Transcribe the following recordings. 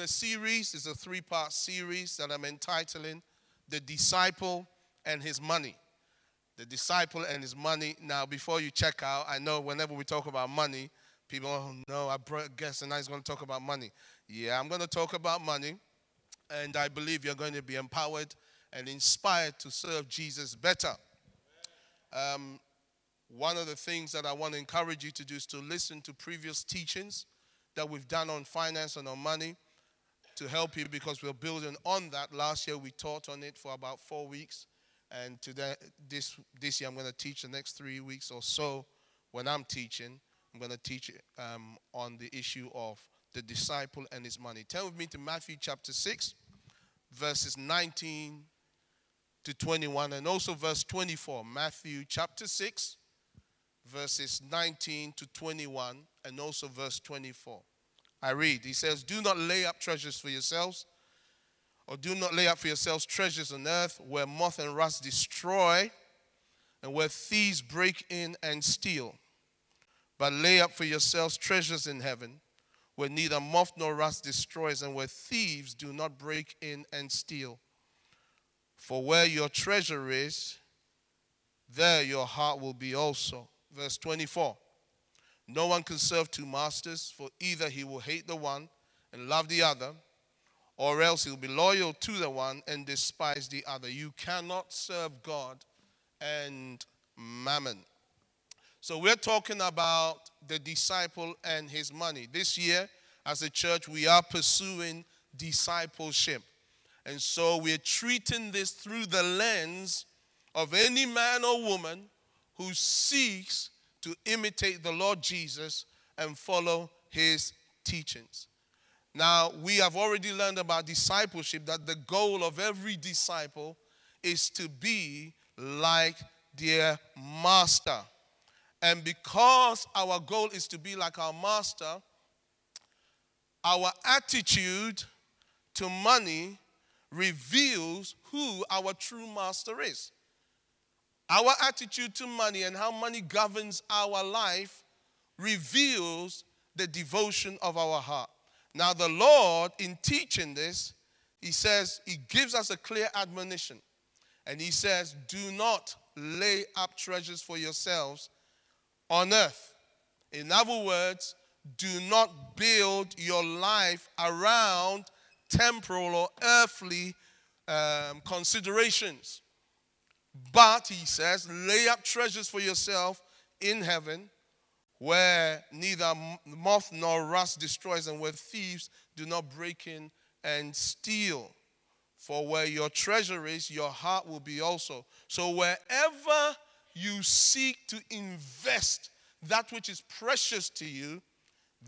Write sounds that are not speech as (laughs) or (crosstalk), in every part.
a series, it's a three part series that I'm entitling The Disciple and His Money. The Disciple and His Money. Now, before you check out, I know whenever we talk about money, people, oh no, I guess and I was going to talk about money. Yeah, I'm going to talk about money, and I believe you're going to be empowered and inspired to serve Jesus better. Um, one of the things that I want to encourage you to do is to listen to previous teachings that we've done on finance and on money to help you because we're building on that. Last year we taught on it for about four weeks, and today this this year I'm going to teach the next three weeks or so. When I'm teaching, I'm going to teach um, on the issue of the disciple and his money. Turn with me to Matthew chapter six, verses 19 to 21, and also verse 24. Matthew chapter 6, verses 19 to 21, and also verse 24. I read, he says, Do not lay up treasures for yourselves, or do not lay up for yourselves treasures on earth where moth and rust destroy, and where thieves break in and steal. But lay up for yourselves treasures in heaven, where neither moth nor rust destroys, and where thieves do not break in and steal. For where your treasure is, there your heart will be also. Verse 24 No one can serve two masters, for either he will hate the one and love the other, or else he'll be loyal to the one and despise the other. You cannot serve God and mammon. So we're talking about the disciple and his money. This year, as a church, we are pursuing discipleship. And so we're treating this through the lens of any man or woman who seeks to imitate the Lord Jesus and follow his teachings. Now, we have already learned about discipleship that the goal of every disciple is to be like their master. And because our goal is to be like our master, our attitude to money reveals who our true master is. Our attitude to money and how money governs our life reveals the devotion of our heart. Now, the Lord, in teaching this, He says, He gives us a clear admonition. And He says, Do not lay up treasures for yourselves on earth. In other words, do not build your life around temporal or earthly um, considerations. But, he says, lay up treasures for yourself in heaven where neither moth nor rust destroys and where thieves do not break in and steal. For where your treasure is, your heart will be also. So wherever you seek to invest that which is precious to you,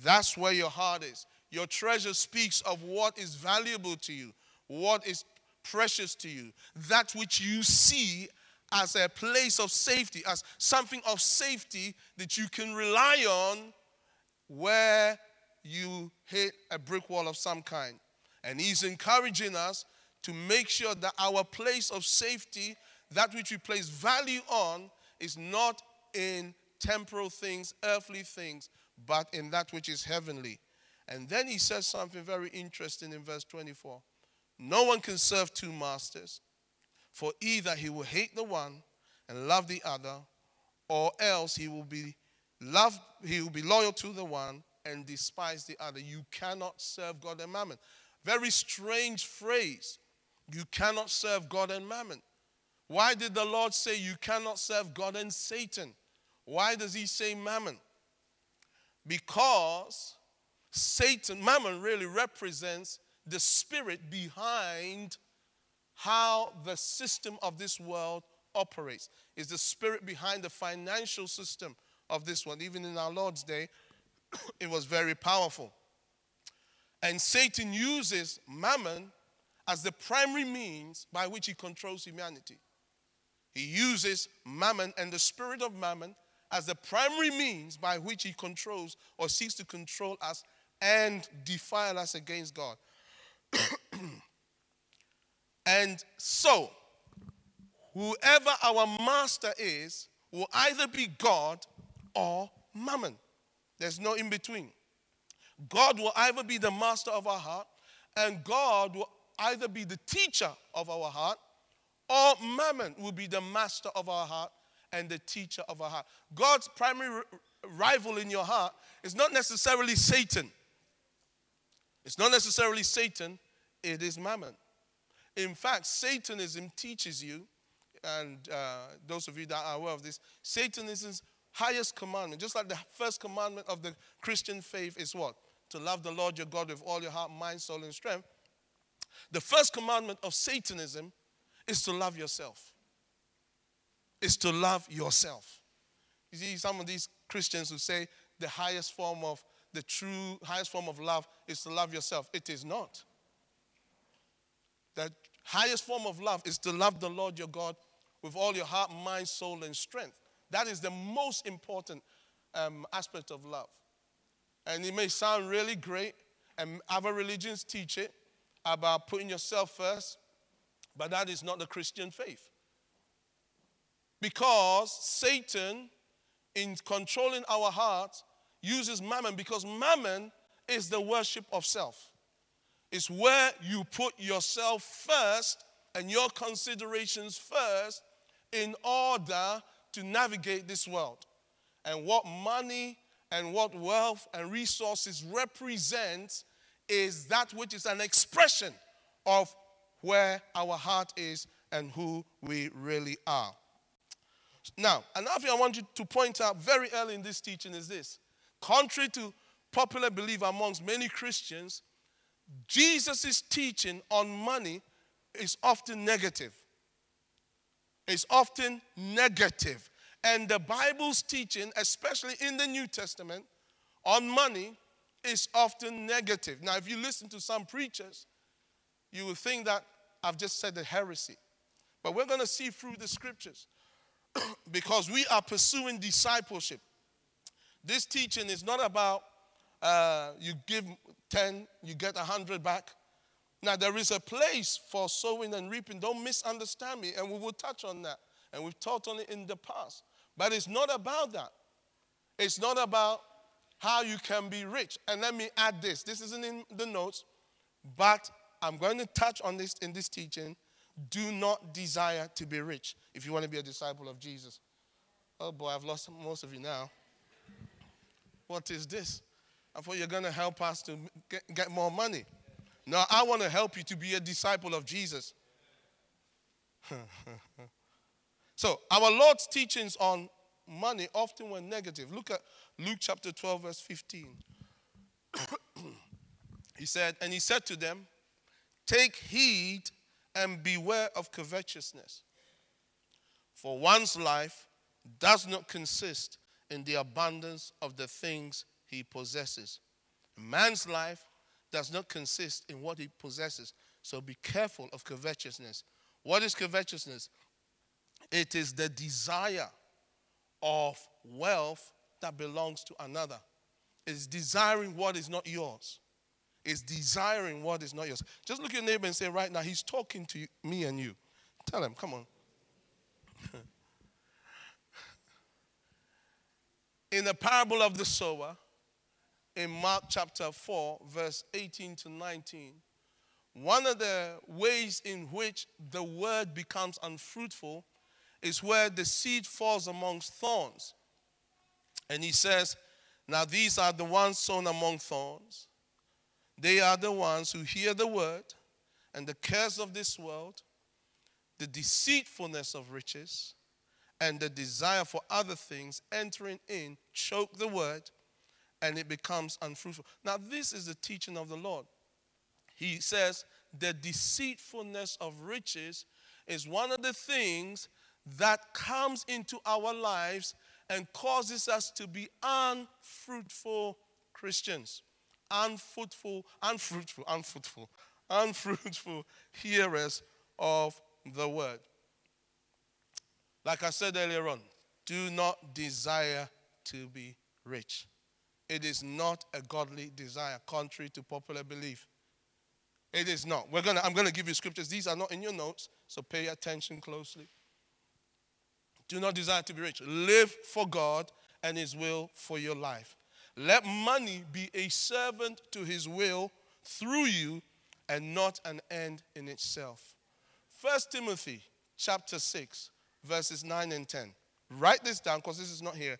that's where your heart is. Your treasure speaks of what is valuable to you, what is precious to you, that which you see as a place of safety, as something of safety that you can rely on where you hit a brick wall of some kind. And he's encouraging us to make sure that our place of safety, that which we place value on, is not in temporal things, earthly things, but in that which is heavenly. And then he says something very interesting in verse 24. No one can serve two masters, for either he will hate the one and love the other, or else he will be love he will be loyal to the one and despise the other. You cannot serve God and mammon. Very strange phrase. You cannot serve God and mammon. Why did the Lord say you cannot serve God and Satan? Why does he say mammon? Because Satan, mammon really represents the spirit behind how the system of this world operates. Is the spirit behind the financial system of this one. Even in our Lord's day, (coughs) it was very powerful. And Satan uses mammon as the primary means by which he controls humanity. He uses mammon and the spirit of mammon as the primary means by which he controls or seeks to control us and defile us against God. (coughs) and so, whoever our master is will either be God or mammon. There's no in between. God will either be the master of our heart And God will either be the teacher of our heart or mammon will be the master of our heart and the teacher of our heart. God's primary rival in your heart is not necessarily Satan. It's not necessarily Satan, it is mammon. In fact, Satanism teaches you, and uh, those of you that are aware of this, Satanism's highest commandment, just like the first commandment of the Christian faith is what? To love the Lord your God with all your heart, mind, soul, and strength. The first commandment of Satanism is to love yourself. Is to love yourself. You see, some of these Christians who say the highest form of the true highest form of love is to love yourself. It is not. The highest form of love is to love the Lord your God with all your heart, mind, soul, and strength. That is the most important um, aspect of love. And it may sound really great, and other religions teach it about putting yourself first, but that is not the Christian faith. Because Satan, in controlling our hearts, uses mammon because mammon is the worship of self. It's where you put yourself first and your considerations first in order to navigate this world. And what money and what wealth and resources represent is that which is an expression of where our heart is and who we really are. Now, another thing I want you to point out very early in this teaching is this. Contrary to popular belief amongst many Christians, Jesus' teaching on money is often negative. It's often negative. And the Bible's teaching, especially in the New Testament, on money is often negative. Now, if you listen to some preachers, you will think that I've just said a heresy. But we're going to see through the scriptures (clears throat) because we are pursuing discipleship. This teaching is not about uh, you give 10, you get 100 back. Now, there is a place for sowing and reaping. Don't misunderstand me, and we will touch on that. And we've taught on it in the past. But it's not about that. It's not about how you can be rich. And let me add this this isn't in the notes, but I'm going to touch on this in this teaching. Do not desire to be rich if you want to be a disciple of Jesus. Oh boy, I've lost most of you now. What is this? I thought you're going to help us to get, get more money. No, I want to help you to be a disciple of Jesus. (laughs) so, our Lord's teachings on money often were negative. Look at Luke chapter 12, verse 15. (coughs) he said, And he said to them, Take heed and beware of covetousness, for one's life does not consist in the abundance of the things he possesses. Man's life does not consist in what he possesses. So be careful of covetousness. What is covetousness? It is the desire of wealth that belongs to another. It's desiring what is not yours. It's desiring what is not yours. Just look at your neighbor and say, right now, he's talking to me and you. Tell him, come on. (laughs) in the parable of the sower, in Mark chapter 4, verse 18 to 19, one of the ways in which the word becomes unfruitful is where the seed falls amongst thorns. And he says, Now these are the ones sown among thorns. They are the ones who hear the word, and the cares of this world, the deceitfulness of riches, and the desire for other things entering in choke the word and it becomes unfruitful. Now, this is the teaching of the Lord. He says the deceitfulness of riches is one of the things that comes into our lives and causes us to be unfruitful Christians. Unfruitful, unfruitful, unfruitful, (laughs) unfruitful hearers of the word. Like I said earlier on, do not desire to be rich. It is not a godly desire, contrary to popular belief. It is not. We're gonna, I'm going to give you scriptures. These are not in your notes, so pay attention closely. Do not desire to be rich. Live for God and His will for your life. Let money be a servant to His will through you and not an end in itself. 1 Timothy chapter 6, verses 9 and 10. Write this down because this is not here.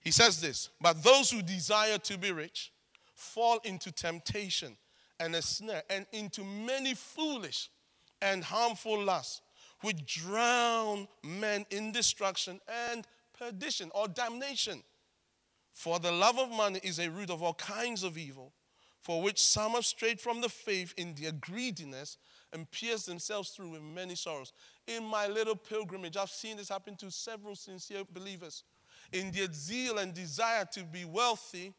He says this But those who desire to be rich fall into temptation and a snare and into many foolish and harmful lusts, which drown men in destruction and perdition or damnation. For the love of money is a root of all kinds of evil, for which some have strayed from the faith in their greediness and pierced themselves through with many sorrows. In my little pilgrimage, I've seen this happen to several sincere believers. In their zeal and desire to be wealthy,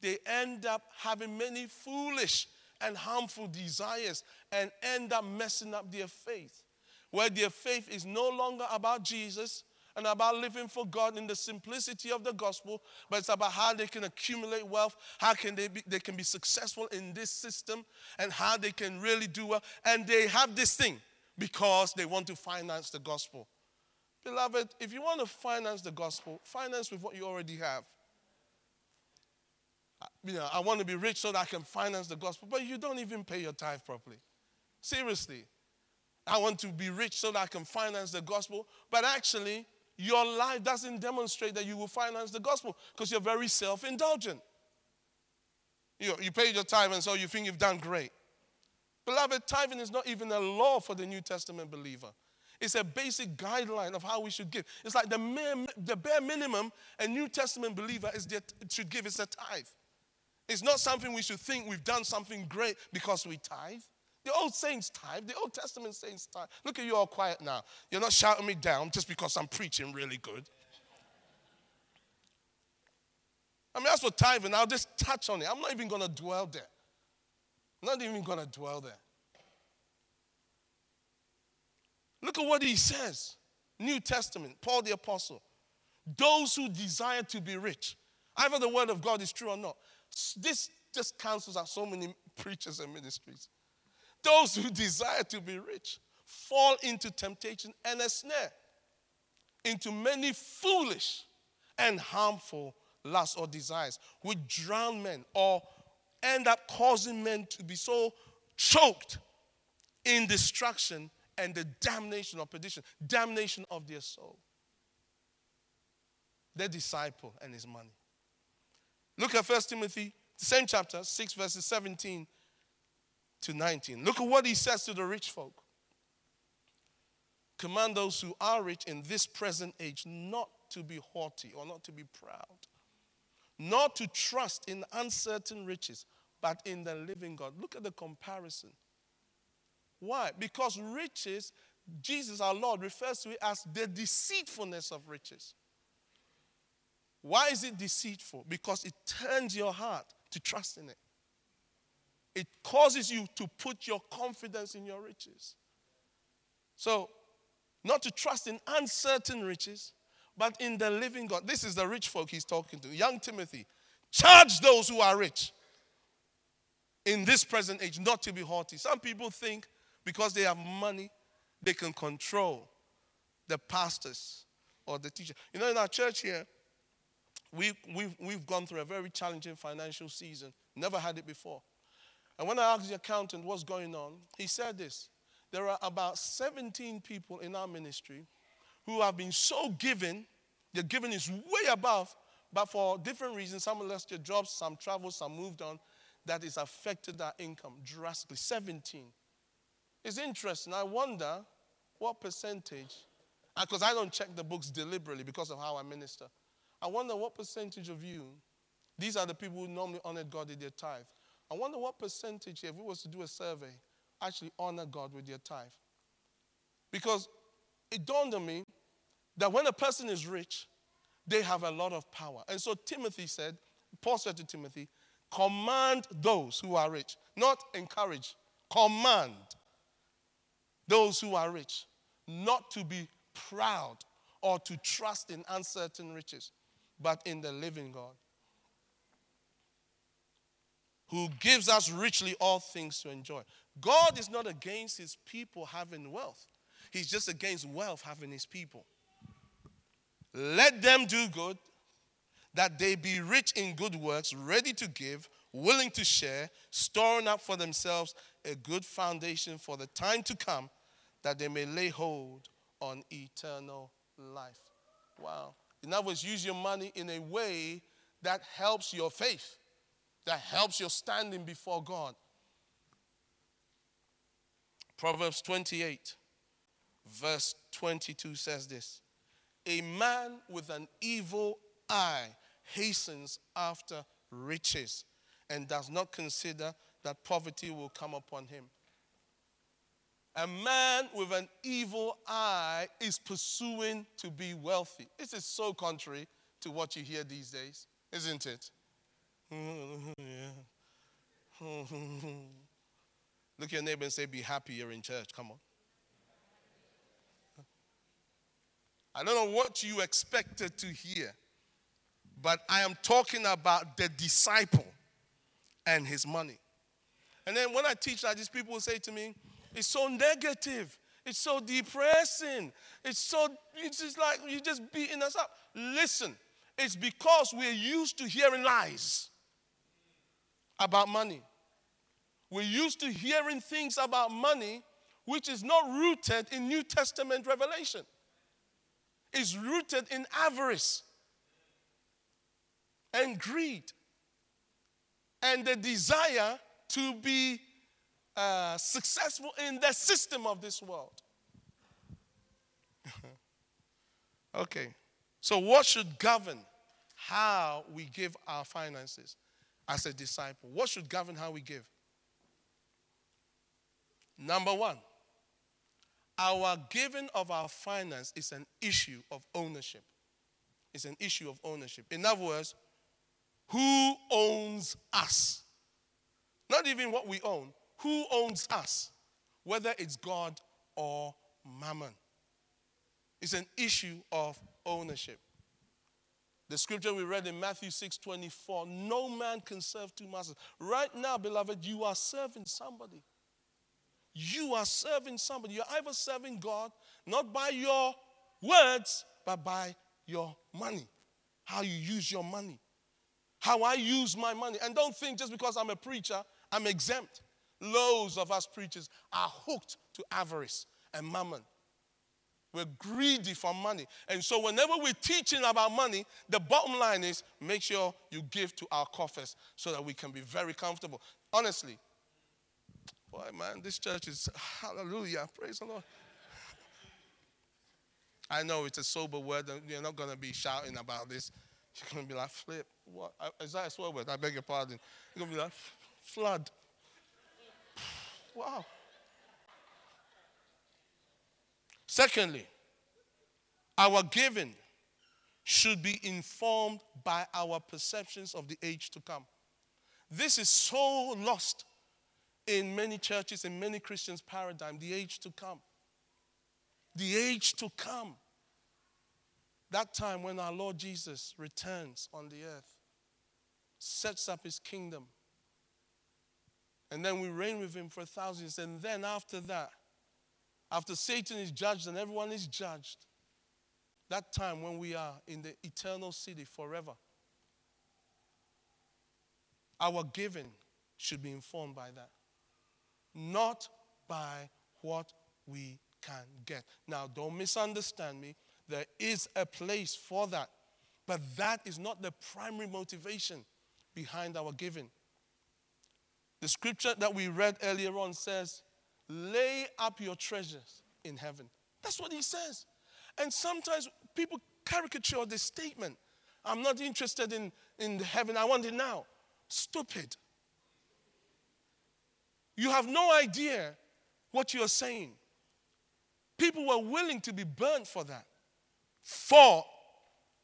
they end up having many foolish and harmful desires and end up messing up their faith. Where their faith is no longer about Jesus and about living for God in the simplicity of the gospel, but it's about how they can accumulate wealth, how can they be, they can be successful in this system, and how they can really do well. And they have this thing because they want to finance the gospel. Beloved, if you want to finance the gospel, finance with what you already have. You know, I want to be rich so that I can finance the gospel, but you don't even pay your tithe properly. Seriously. I want to be rich so that I can finance the gospel, but actually, your life doesn't demonstrate that you will finance the gospel because you're very self indulgent. You, you paid your tithe, and so you think you've done great. Beloved, tithing is not even a law for the New Testament believer. It's a basic guideline of how we should give. It's like the, mere, the bare minimum a New Testament believer is there, should give is a tithe. It's not something we should think we've done something great because we tithe. The old saints tithe. The Old Testament saints tithe. Look at you all quiet now. You're not shouting me down just because I'm preaching really good. I mean, that's for tithing. I'll just touch on it. I'm not even going to dwell there. I'm not even going to dwell there. Look at what he says. New Testament, Paul the Apostle. Those who desire to be rich, either the word of God is true or not. This just cancels out so many preachers and ministries. Those who desire to be rich fall into temptation and a snare, into many foolish and harmful lusts or desires, which drown men or end up causing men to be so choked in destruction and the damnation or perdition, damnation of their soul. The disciple and his money. Look at 1 Timothy, the same chapter, 6 verses 17 to 19. Look at what he says to the rich folk. Command those who are rich in this present age not to be haughty or not to be proud, not to trust in uncertain riches, but in the living God. Look at the comparison. Why? Because riches, Jesus our Lord refers to it as the deceitfulness of riches. Why is it deceitful? Because it turns your heart to trust in it. It causes you to put your confidence in your riches. So, not to trust in uncertain riches, but in the living God. This is the rich folk he's talking to. Young Timothy, charge those who are rich in this present age not to be haughty. Some people think because they have money, they can control the pastors or the teacher. You know, in our church here, we, we've, we've gone through a very challenging financial season. Never had it before. And when I asked the accountant what's going on, he said this there are about 17 people in our ministry who have been so given, their giving is way above, but for different reasons, some lost their jobs, some traveled, some moved on, that has affected our income drastically. 17. It's interesting. I wonder what percentage, uh, because I don't check the books deliberately because of how I minister. I wonder what percentage of you, these are the people who normally honor God in their tithe. I wonder what percentage, if we was to do a survey, actually honor God with their tithe. Because it dawned on me that when a person is rich, they have a lot of power. And so Timothy said, Paul said to Timothy, command those who are rich, not encourage, command those who are rich not to be proud or to trust in uncertain riches, but in the living God, who gives us richly all things to enjoy. God is not against his people having wealth, he's just against wealth having his people. Let them do good, that they be rich in good works, ready to give, willing to share, storing up for themselves a good foundation for the time to come, that they may lay hold on eternal life. Wow. In other words, use your money in a way that helps your faith, that helps your standing before God. Proverbs 28, verse 22 says this A man with an evil eye hastens after riches and does not consider that poverty will come upon him. A man with an evil eye is pursuing to be wealthy. This is so contrary to what you hear these days, isn't it? Mm-hmm, mm-hmm, (laughs) Look at your neighbor and say, Be happy you're in church. Come on. I don't know what you expected to hear, but I am talking about the disciple and his money. And then when I teach that, these people will say to me, It's so negative. It's so depressing. It's so, it's just like you're just beating us up. Listen, it's because we're used to hearing lies about money. We're used to hearing things about money which is not rooted in New Testament revelation. It's rooted in avarice and greed and the desire to be uh, successful in the system of this world. (laughs) okay, so what should govern how we give our finances as a disciple? What should govern how we give? Number one, our giving of our finance is an issue of ownership. It's an issue of ownership. In other words, who owns us? Not even what we own. Who owns us? Whether it's God or mammon. It's an issue of ownership. The scripture we read in Matthew 6 24 no man can serve two masters. Right now, beloved, you are serving somebody. You are serving somebody. You're either serving God not by your words, but by your money. How you use your money. How I use my money. And don't think just because I'm a preacher, I'm exempt. Loads of us preachers are hooked to avarice and mammon. We're greedy for money. And so, whenever we're teaching about money, the bottom line is make sure you give to our coffers so that we can be very comfortable. Honestly, Boy, man, this church is hallelujah. Praise the Lord. (laughs) I know it's a sober word. and You're not going to be shouting about this. You're going to be like, flip. What? Is that a swear word? I beg your pardon. You're going to be like, flood. (sighs) wow. Secondly, our giving should be informed by our perceptions of the age to come. This is so lost in many churches, in many Christians' paradigm, the age to come. The age to come. That time when our Lord Jesus returns on the earth, sets up his kingdom, and then we reign with him for thousands. And then after that, after Satan is judged and everyone is judged, that time when we are in the eternal city forever, our giving should be informed by that not by what we can get. Now, don't misunderstand me. There is a place for that. But that is not the primary motivation behind our giving. The scripture that we read earlier on says, lay up your treasures in heaven. That's what he says. And sometimes people caricature this statement. I'm not interested in, in heaven, I want it now. Stupid. You have no idea what you're saying. People were willing to be burned for that, for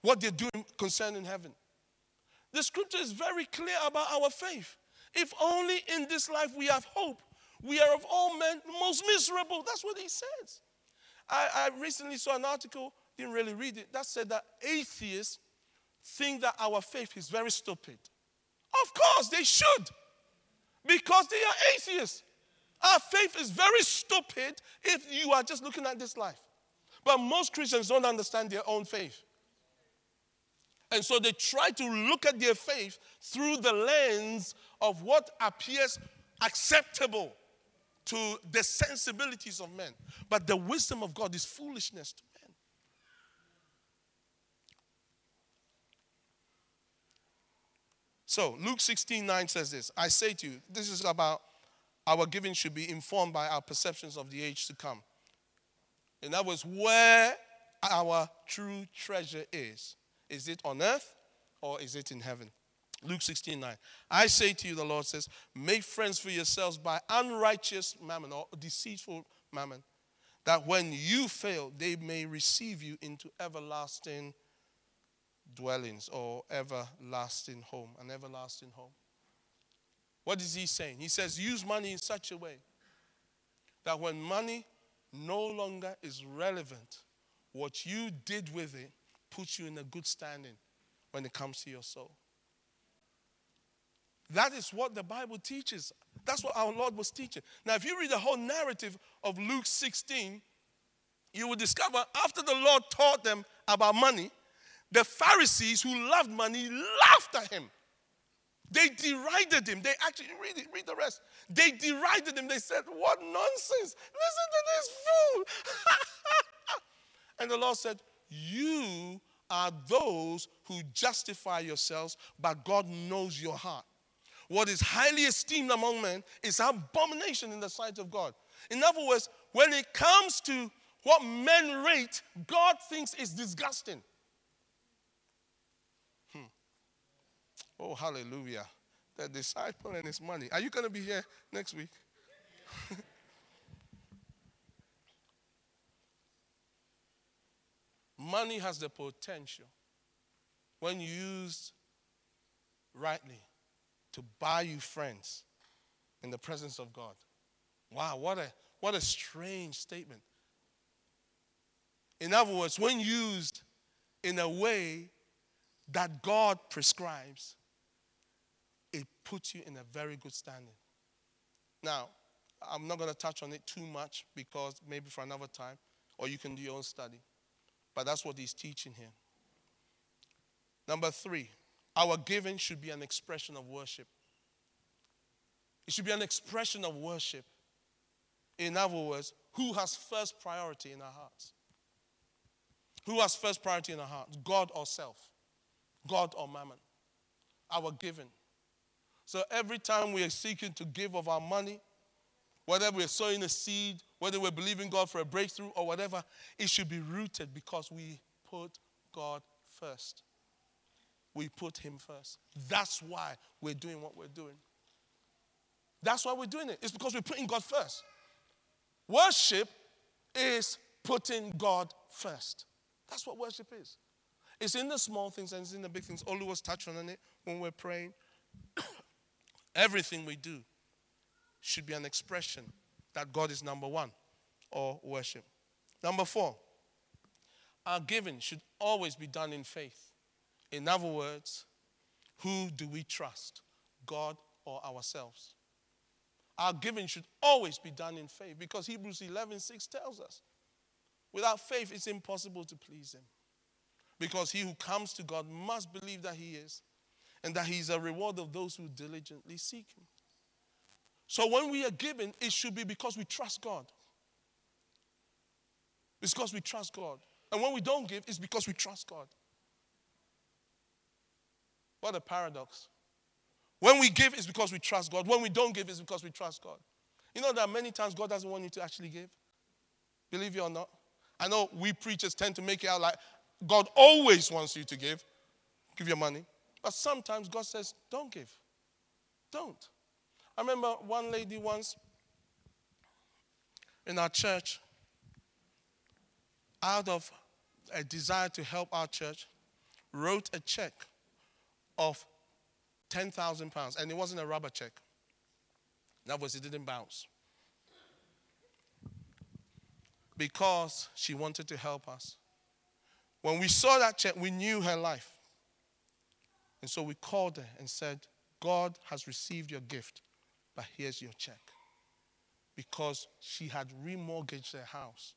what they're doing concerning heaven. The scripture is very clear about our faith. If only in this life we have hope, we are of all men the most miserable. That's what he says. I, I recently saw an article, didn't really read it, that said that atheists think that our faith is very stupid. Of course, they should. Because they are atheists. Our faith is very stupid if you are just looking at this life. But most Christians don't understand their own faith. And so they try to look at their faith through the lens of what appears acceptable to the sensibilities of men. But the wisdom of God is foolishness to men. So Luke 16 9 says this I say to you, this is about our giving should be informed by our perceptions of the age to come. In other words, where our true treasure is. Is it on earth or is it in heaven? Luke 16 9. I say to you, the Lord says, make friends for yourselves by unrighteous mammon or deceitful mammon, that when you fail, they may receive you into everlasting dwellings or everlasting home, an everlasting home. What is he saying? He says, use money in such a way that when money no longer is relevant, what you did with it puts you in a good standing when it comes to your soul. That is what the Bible teaches. That's what our Lord was teaching. Now, if you read the whole narrative of Luke 16, you will discover after the Lord taught them about money, the Pharisees who loved money laughed at him. They derided him. They actually, read, it, read the rest. They derided him. They said, What nonsense! Listen to this fool. (laughs) and the Lord said, You are those who justify yourselves, but God knows your heart. What is highly esteemed among men is abomination in the sight of God. In other words, when it comes to what men rate, God thinks is disgusting. Hmm. Oh, hallelujah. The disciple and his money. Are you going to be here next week? (laughs) Money has the potential, when used rightly, to buy you friends in the presence of God. Wow, what a, what a strange statement. In other words, when used in a way that God prescribes, it puts you in a very good standing. Now, I'm not going to touch on it too much because maybe for another time, or you can do your own study. But that's what he's teaching here. Number three, our giving should be an expression of worship. It should be an expression of worship. In other words, who has first priority in our hearts? Who has first priority in our hearts? God or self? God or mammon? Our giving. So every time we are seeking to give of our money, whether we're sowing a seed, whether we're believing God for a breakthrough or whatever, it should be rooted because we put God first. We put Him first. That's why we're doing what we're doing. That's why we're doing it. It's because we're putting God first. Worship is putting God first. That's what worship is. It's in the small things and it's in the big things. Olu was touching on it when we're praying. (coughs) Everything we do should be an expression that God is number one or worship. Number four, our giving should always be done in faith. In other words, who do we trust, God or ourselves? Our giving should always be done in faith because Hebrews 11 6 tells us without faith it's impossible to please Him. Because he who comes to God must believe that He is and that He's a reward of those who diligently seek Him. So when we are given, it should be because we trust God. It's because we trust God. And when we don't give, it's because we trust God. What a paradox. When we give, it's because we trust God. When we don't give, it's because we trust God. You know that many times God doesn't want you to actually give? Believe it or not. I know we preachers tend to make it out like God always wants you to give. Give your money. But sometimes God says, don't give. Don't. I remember one lady once in our church, out of a desire to help our church, wrote a check of 10,000 pounds. And it wasn't a rubber check. That was, it didn't bounce. Because she wanted to help us. When we saw that check, we knew her life. And so we called her and said, God has received your gift but here's your check. Because she had remortgaged her house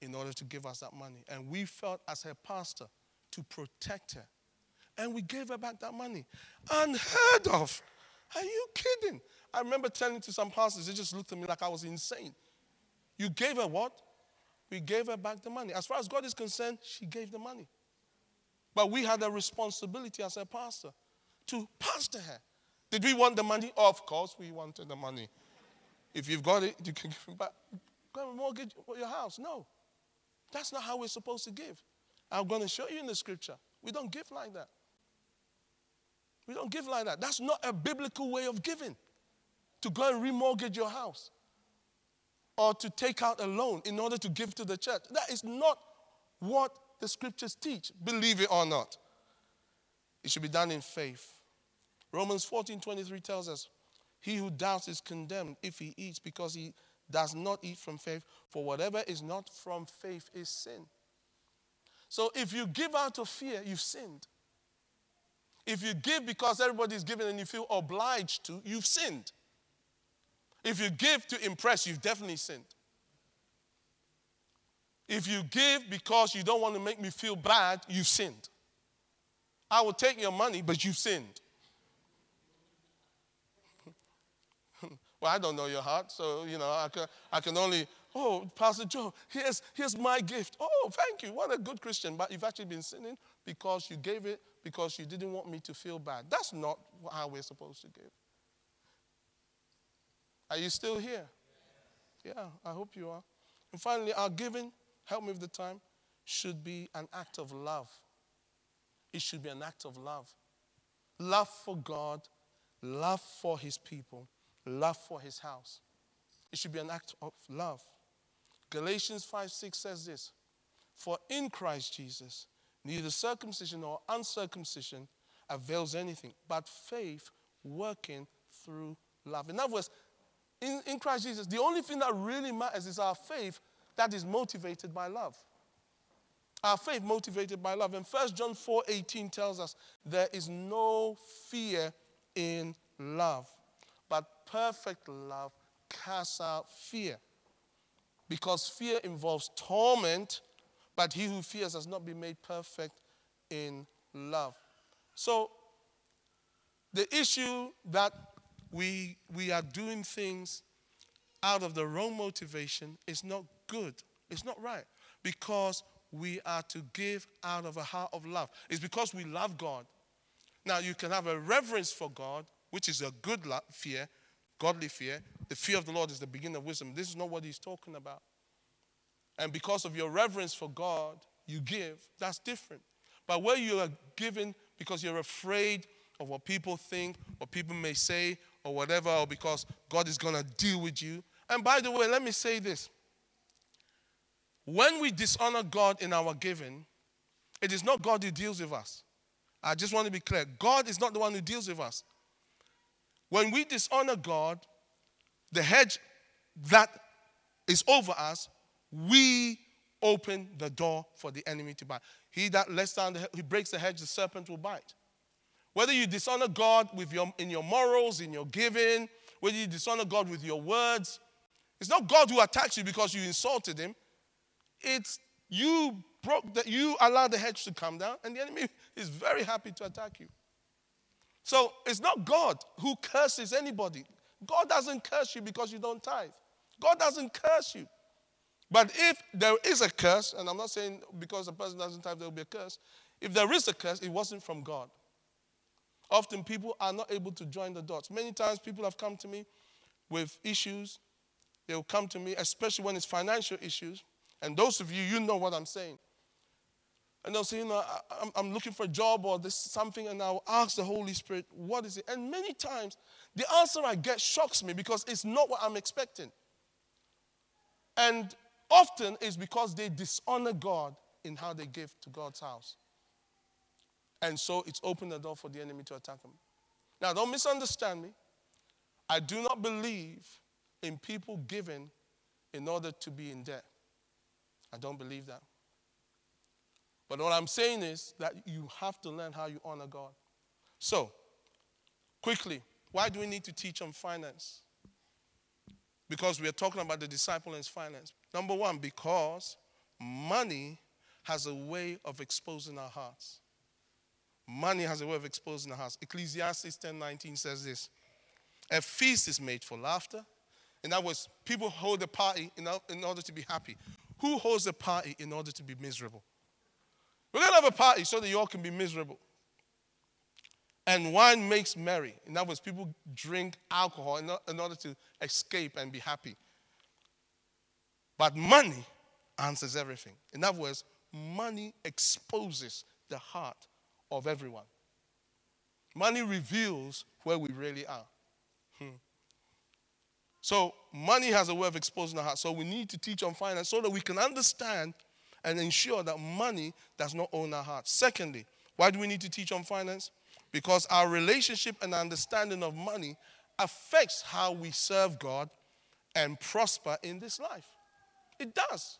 in order to give us that money. And we felt, as her pastor, to protect her. And we gave her back that money. Unheard of. Are you kidding? I remember telling to some pastors, they just looked at me like I was insane. You gave her what? We gave her back the money. As far as God is concerned, she gave the money. But we had a responsibility as a pastor to pastor her. Did we want the money? Of course, we wanted the money. If you've got it, you can give it back. Go and mortgage your house. No. That's not how we're supposed to give. I'm going to show you in the scripture. We don't give like that. We don't give like that. That's not a biblical way of giving. To go and remortgage your house or to take out a loan in order to give to the church. That is not what the scriptures teach, believe it or not. It should be done in faith. Romans 14 23 tells us, He who doubts is condemned if he eats because he does not eat from faith, for whatever is not from faith is sin. So if you give out of fear, you've sinned. If you give because everybody's giving and you feel obliged to, you've sinned. If you give to impress, you've definitely sinned. If you give because you don't want to make me feel bad, you've sinned. I will take your money, but you've sinned. (laughs) well, I don't know your heart, so, you know, I can, I can only, oh, Pastor Joe, here's, here's my gift. Oh, thank you. What a good Christian. But you've actually been sinning because you gave it because you didn't want me to feel bad. That's not how we're supposed to give. Are you still here? Yeah, I hope you are. And finally, our giving, help me with the time, should be an act of love. It should be an act of love. Love for God, love for his people, love for his house. It should be an act of love. Galatians 5 6 says this For in Christ Jesus, neither circumcision nor uncircumcision avails anything, but faith working through love. In other words, in, in Christ Jesus, the only thing that really matters is our faith that is motivated by love. Our faith motivated by love. And 1 John 4 18 tells us there is no fear in love, but perfect love casts out fear. Because fear involves torment, but he who fears has not been made perfect in love. So, the issue that we, we are doing things out of the wrong motivation is not good. It's not right. Because we are to give out of a heart of love. It's because we love God. Now, you can have a reverence for God, which is a good fear, godly fear. The fear of the Lord is the beginning of wisdom. This is not what he's talking about. And because of your reverence for God, you give. That's different. But where you are giving because you're afraid of what people think, what people may say, or whatever, or because God is going to deal with you. And by the way, let me say this. When we dishonor God in our giving, it is not God who deals with us. I just want to be clear. God is not the one who deals with us. When we dishonor God, the hedge that is over us, we open the door for the enemy to bite. He that lets down the, he breaks the hedge, the serpent will bite. Whether you dishonor God with your, in your morals, in your giving, whether you dishonor God with your words, it's not God who attacks you because you insulted him. It's you broke that you allowed the hedge to come down, and the enemy is very happy to attack you. So it's not God who curses anybody. God doesn't curse you because you don't tithe. God doesn't curse you. But if there is a curse, and I'm not saying because a person doesn't tithe there will be a curse, if there is a curse, it wasn't from God. Often people are not able to join the dots. Many times people have come to me with issues. They will come to me, especially when it's financial issues. And those of you, you know what I'm saying. And they'll say, you know, I'm, I'm looking for a job or this something, and I'll ask the Holy Spirit, what is it? And many times, the answer I get shocks me because it's not what I'm expecting. And often it's because they dishonor God in how they give to God's house. And so it's opened the door for the enemy to attack them. Now, don't misunderstand me. I do not believe in people giving in order to be in debt. I don't believe that. But what I'm saying is that you have to learn how you honor God. So, quickly, why do we need to teach on finance? Because we are talking about the disciple and finance. Number one, because money has a way of exposing our hearts. Money has a way of exposing the heart. Ecclesiastes 10:19 says this: A feast is made for laughter. In other words, people hold a party in order to be happy. Who holds a party in order to be miserable? We're going to have a party so that you all can be miserable. And wine makes merry. In other words, people drink alcohol in order to escape and be happy. But money answers everything. In other words, money exposes the heart of everyone. Money reveals where we really are. Hmm. So, money has a way of exposing the heart. So, we need to teach on finance so that we can understand and ensure that money does not own our hearts. Secondly, why do we need to teach on finance? Because our relationship and understanding of money affects how we serve God and prosper in this life. It does.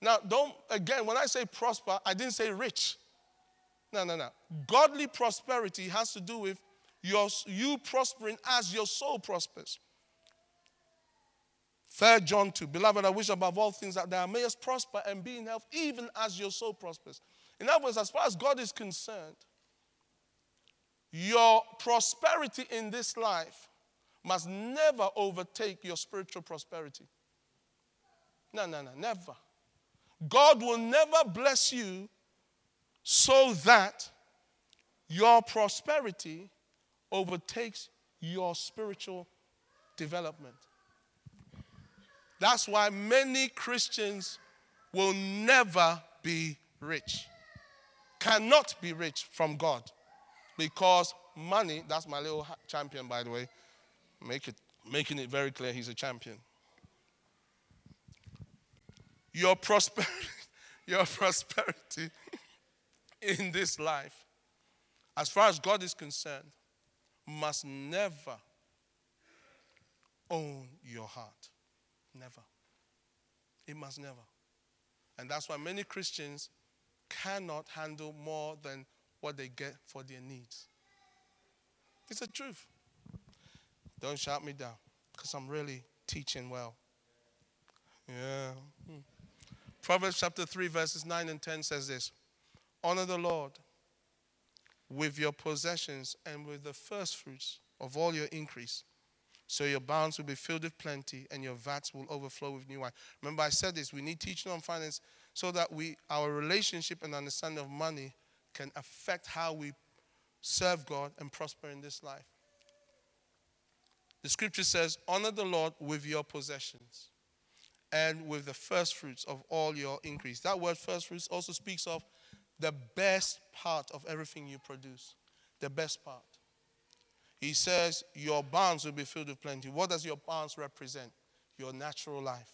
Now, don't, again, when I say prosper, I didn't say rich. No, no, no. Godly prosperity has to do with your, you prospering as your soul prospers. Third John 2. Beloved, I wish above all things that thou mayest prosper and be in health, even as your soul prospers. In other words, as far as God is concerned, your prosperity in this life must never overtake your spiritual prosperity. No, no, no, never. God will never bless you so that your prosperity overtakes your spiritual development. That's why many Christians will never be rich, cannot be rich from God because money, that's my little champion, by the way, Make it, making it very clear he's a champion. Your prosperity, (laughs) your prosperity (laughs) in this life, as far as God is concerned, must never own your heart. Never. It must never. And that's why many Christians cannot handle more than what they get for their needs. It's the truth. Don't shout me down because I'm really teaching well. Yeah. Hmm. Proverbs chapter 3, verses 9 and 10 says this Honor the Lord with your possessions and with the first fruits of all your increase. So your barns will be filled with plenty and your vats will overflow with new wine. Remember, I said this we need teaching on finance so that we our relationship and understanding of money can affect how we serve God and prosper in this life. The scripture says, Honor the Lord with your possessions and with the first fruits of all your increase. That word first fruits also speaks of the best part of everything you produce. The best part. He says, Your barns will be filled with plenty. What does your barns represent? Your natural life,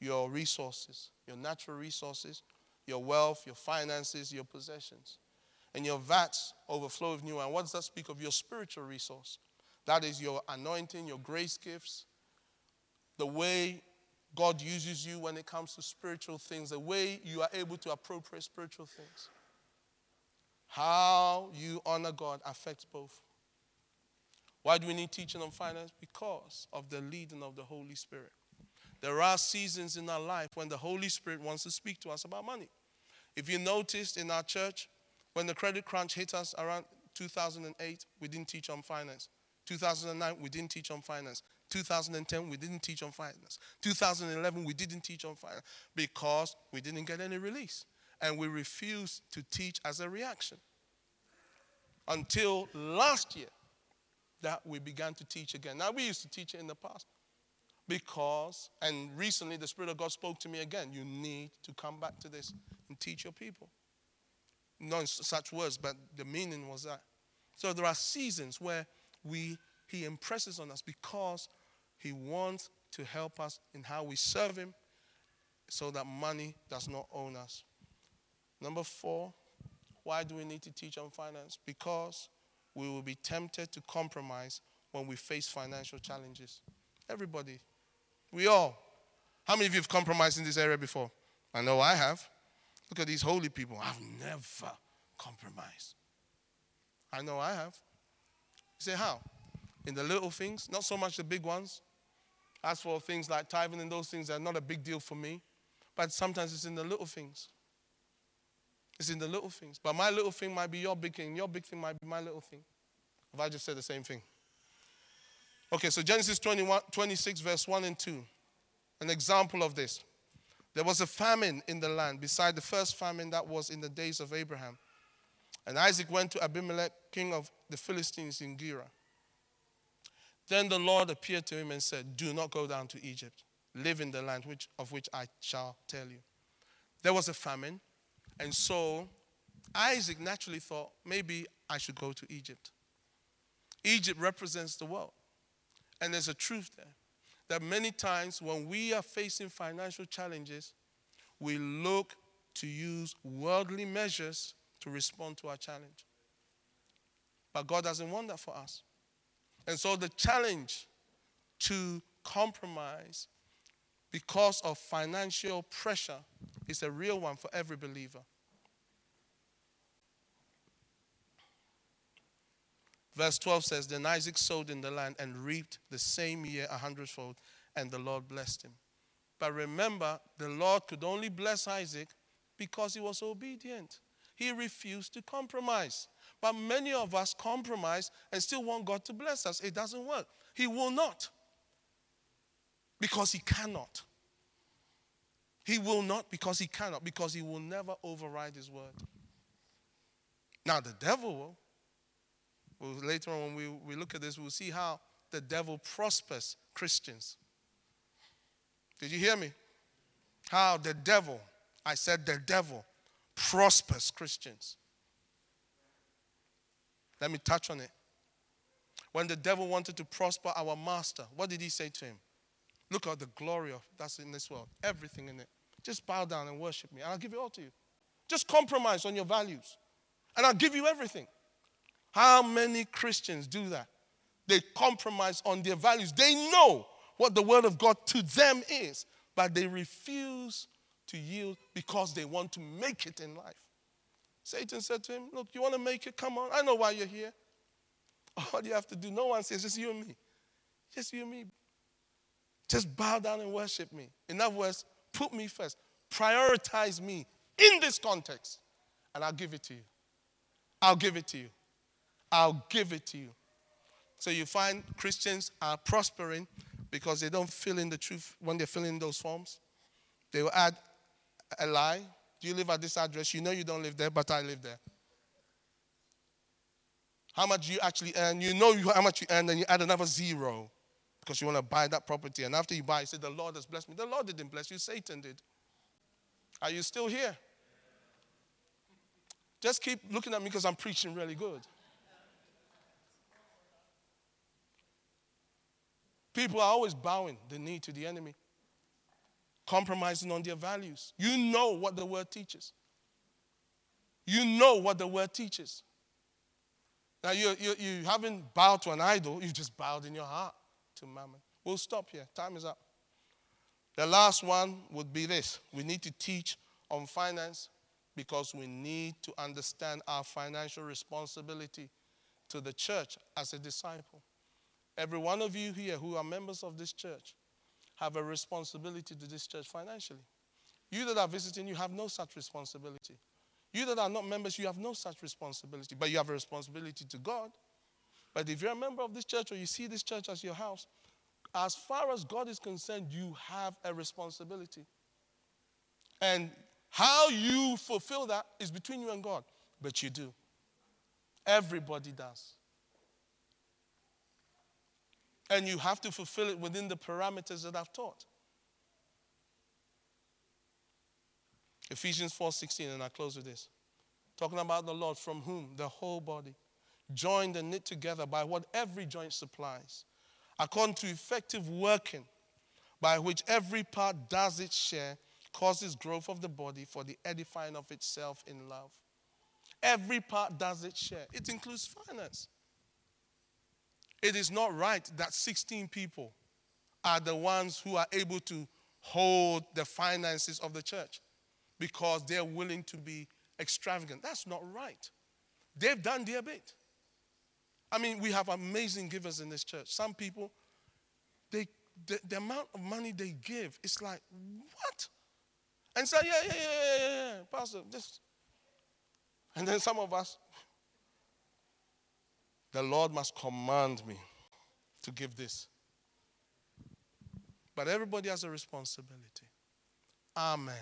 your resources, your natural resources, your wealth, your finances, your possessions. And your vats overflow with new. And what does that speak of? Your spiritual resource. That is your anointing, your grace gifts, the way God uses you when it comes to spiritual things, the way you are able to appropriate spiritual things. How you honor God affects both. Why do we need teaching on finance? Because of the leading of the Holy Spirit. There are seasons in our life when the Holy Spirit wants to speak to us about money. If you noticed in our church, when the credit crunch hit us around 2008, we didn't teach on finance. 2009, we didn't teach on finance. 2010, we didn't teach on finance. 2011, we didn't teach on finance because we didn't get any release. And we refused to teach as a reaction. Until last year, that we began to teach again. Now, we used to teach it in the past because, and recently the Spirit of God spoke to me again. You need to come back to this and teach your people. Not such words, but the meaning was that. So there are seasons where we He impresses on us because He wants to help us in how we serve Him so that money does not own us. Number four, why do we need to teach on finance? Because we will be tempted to compromise when we face financial challenges. Everybody. We all. How many of you have compromised in this area before? I know I have. Look at these holy people. I've never compromised. I know I have. You say, how? In the little things, not so much the big ones. As for things like tithing and those things, they're not a big deal for me. But sometimes it's in the little things. It's in the little things. But my little thing might be your big thing. Your big thing might be my little thing. Have I just said the same thing? Okay, so Genesis 21, 26, verse 1 and 2. An example of this. There was a famine in the land beside the first famine that was in the days of Abraham. And Isaac went to Abimelech, king of the Philistines in Gerar. Then the Lord appeared to him and said, Do not go down to Egypt. Live in the land which, of which I shall tell you. There was a famine, and so Isaac naturally thought, maybe I should go to Egypt. Egypt represents the world. And there's a truth there that many times when we are facing financial challenges, we look to use worldly measures to respond to our challenge. But God doesn't want that for us. And so the challenge to compromise because of financial pressure is a real one for every believer. Verse 12 says, Then Isaac sowed in the land and reaped the same year a hundredfold, and the Lord blessed him. But remember, the Lord could only bless Isaac because he was obedient. He refused to compromise. But many of us compromise and still want God to bless us. It doesn't work. He will not. Because he cannot. He will not because he cannot, because he will never override his word. Now, the devil will. Later on, when we, we look at this, we'll see how the devil prospers Christians. Did you hear me? How the devil, I said the devil, prospers Christians. Let me touch on it. When the devil wanted to prosper our master, what did he say to him? Look at the glory of that's in this world, everything in it. Just bow down and worship me, and I'll give it all to you. Just compromise on your values, and I'll give you everything. How many Christians do that? They compromise on their values. They know what the word of God to them is, but they refuse to yield because they want to make it in life. Satan said to him, Look, you want to make it? Come on. I know why you're here. (laughs) All you have to do, no one says, just you and me. Just you and me. Just bow down and worship me. In other words, put me first. Prioritize me in this context, and I'll give it to you. I'll give it to you. I'll give it to you. So you find Christians are prospering because they don't fill in the truth when they're filling in those forms. They will add a lie. Do you live at this address? You know you don't live there, but I live there. How much you actually earn? You know how much you earn, and you add another zero because you want to buy that property. And after you buy, you say, The Lord has blessed me. The Lord didn't bless you, Satan did. Are you still here? Just keep looking at me because I'm preaching really good. People are always bowing the knee to the enemy, compromising on their values. You know what the word teaches. You know what the word teaches. Now, you, you, you haven't bowed to an idol, you've just bowed in your heart to mammon. We'll stop here. Time is up. The last one would be this we need to teach on finance because we need to understand our financial responsibility to the church as a disciple. Every one of you here who are members of this church have a responsibility to this church financially. You that are visiting, you have no such responsibility. You that are not members, you have no such responsibility, but you have a responsibility to God. But if you're a member of this church or you see this church as your house, as far as God is concerned, you have a responsibility. And how you fulfill that is between you and God, but you do. Everybody does. And you have to fulfill it within the parameters that I've taught. Ephesians 4:16 and I close with this. Talking about the Lord from whom the whole body joined and knit together by what every joint supplies according to effective working by which every part does its share causes growth of the body for the edifying of itself in love. Every part does its share. It includes finance. It is not right that 16 people are the ones who are able to hold the finances of the church because they're willing to be extravagant. That's not right. They've done their bit. I mean, we have amazing givers in this church. Some people, they, the, the amount of money they give, it's like, what? And say, yeah, yeah, yeah, yeah, yeah, Pastor, just And then some of us, the Lord must command me to give this. But everybody has a responsibility. Amen.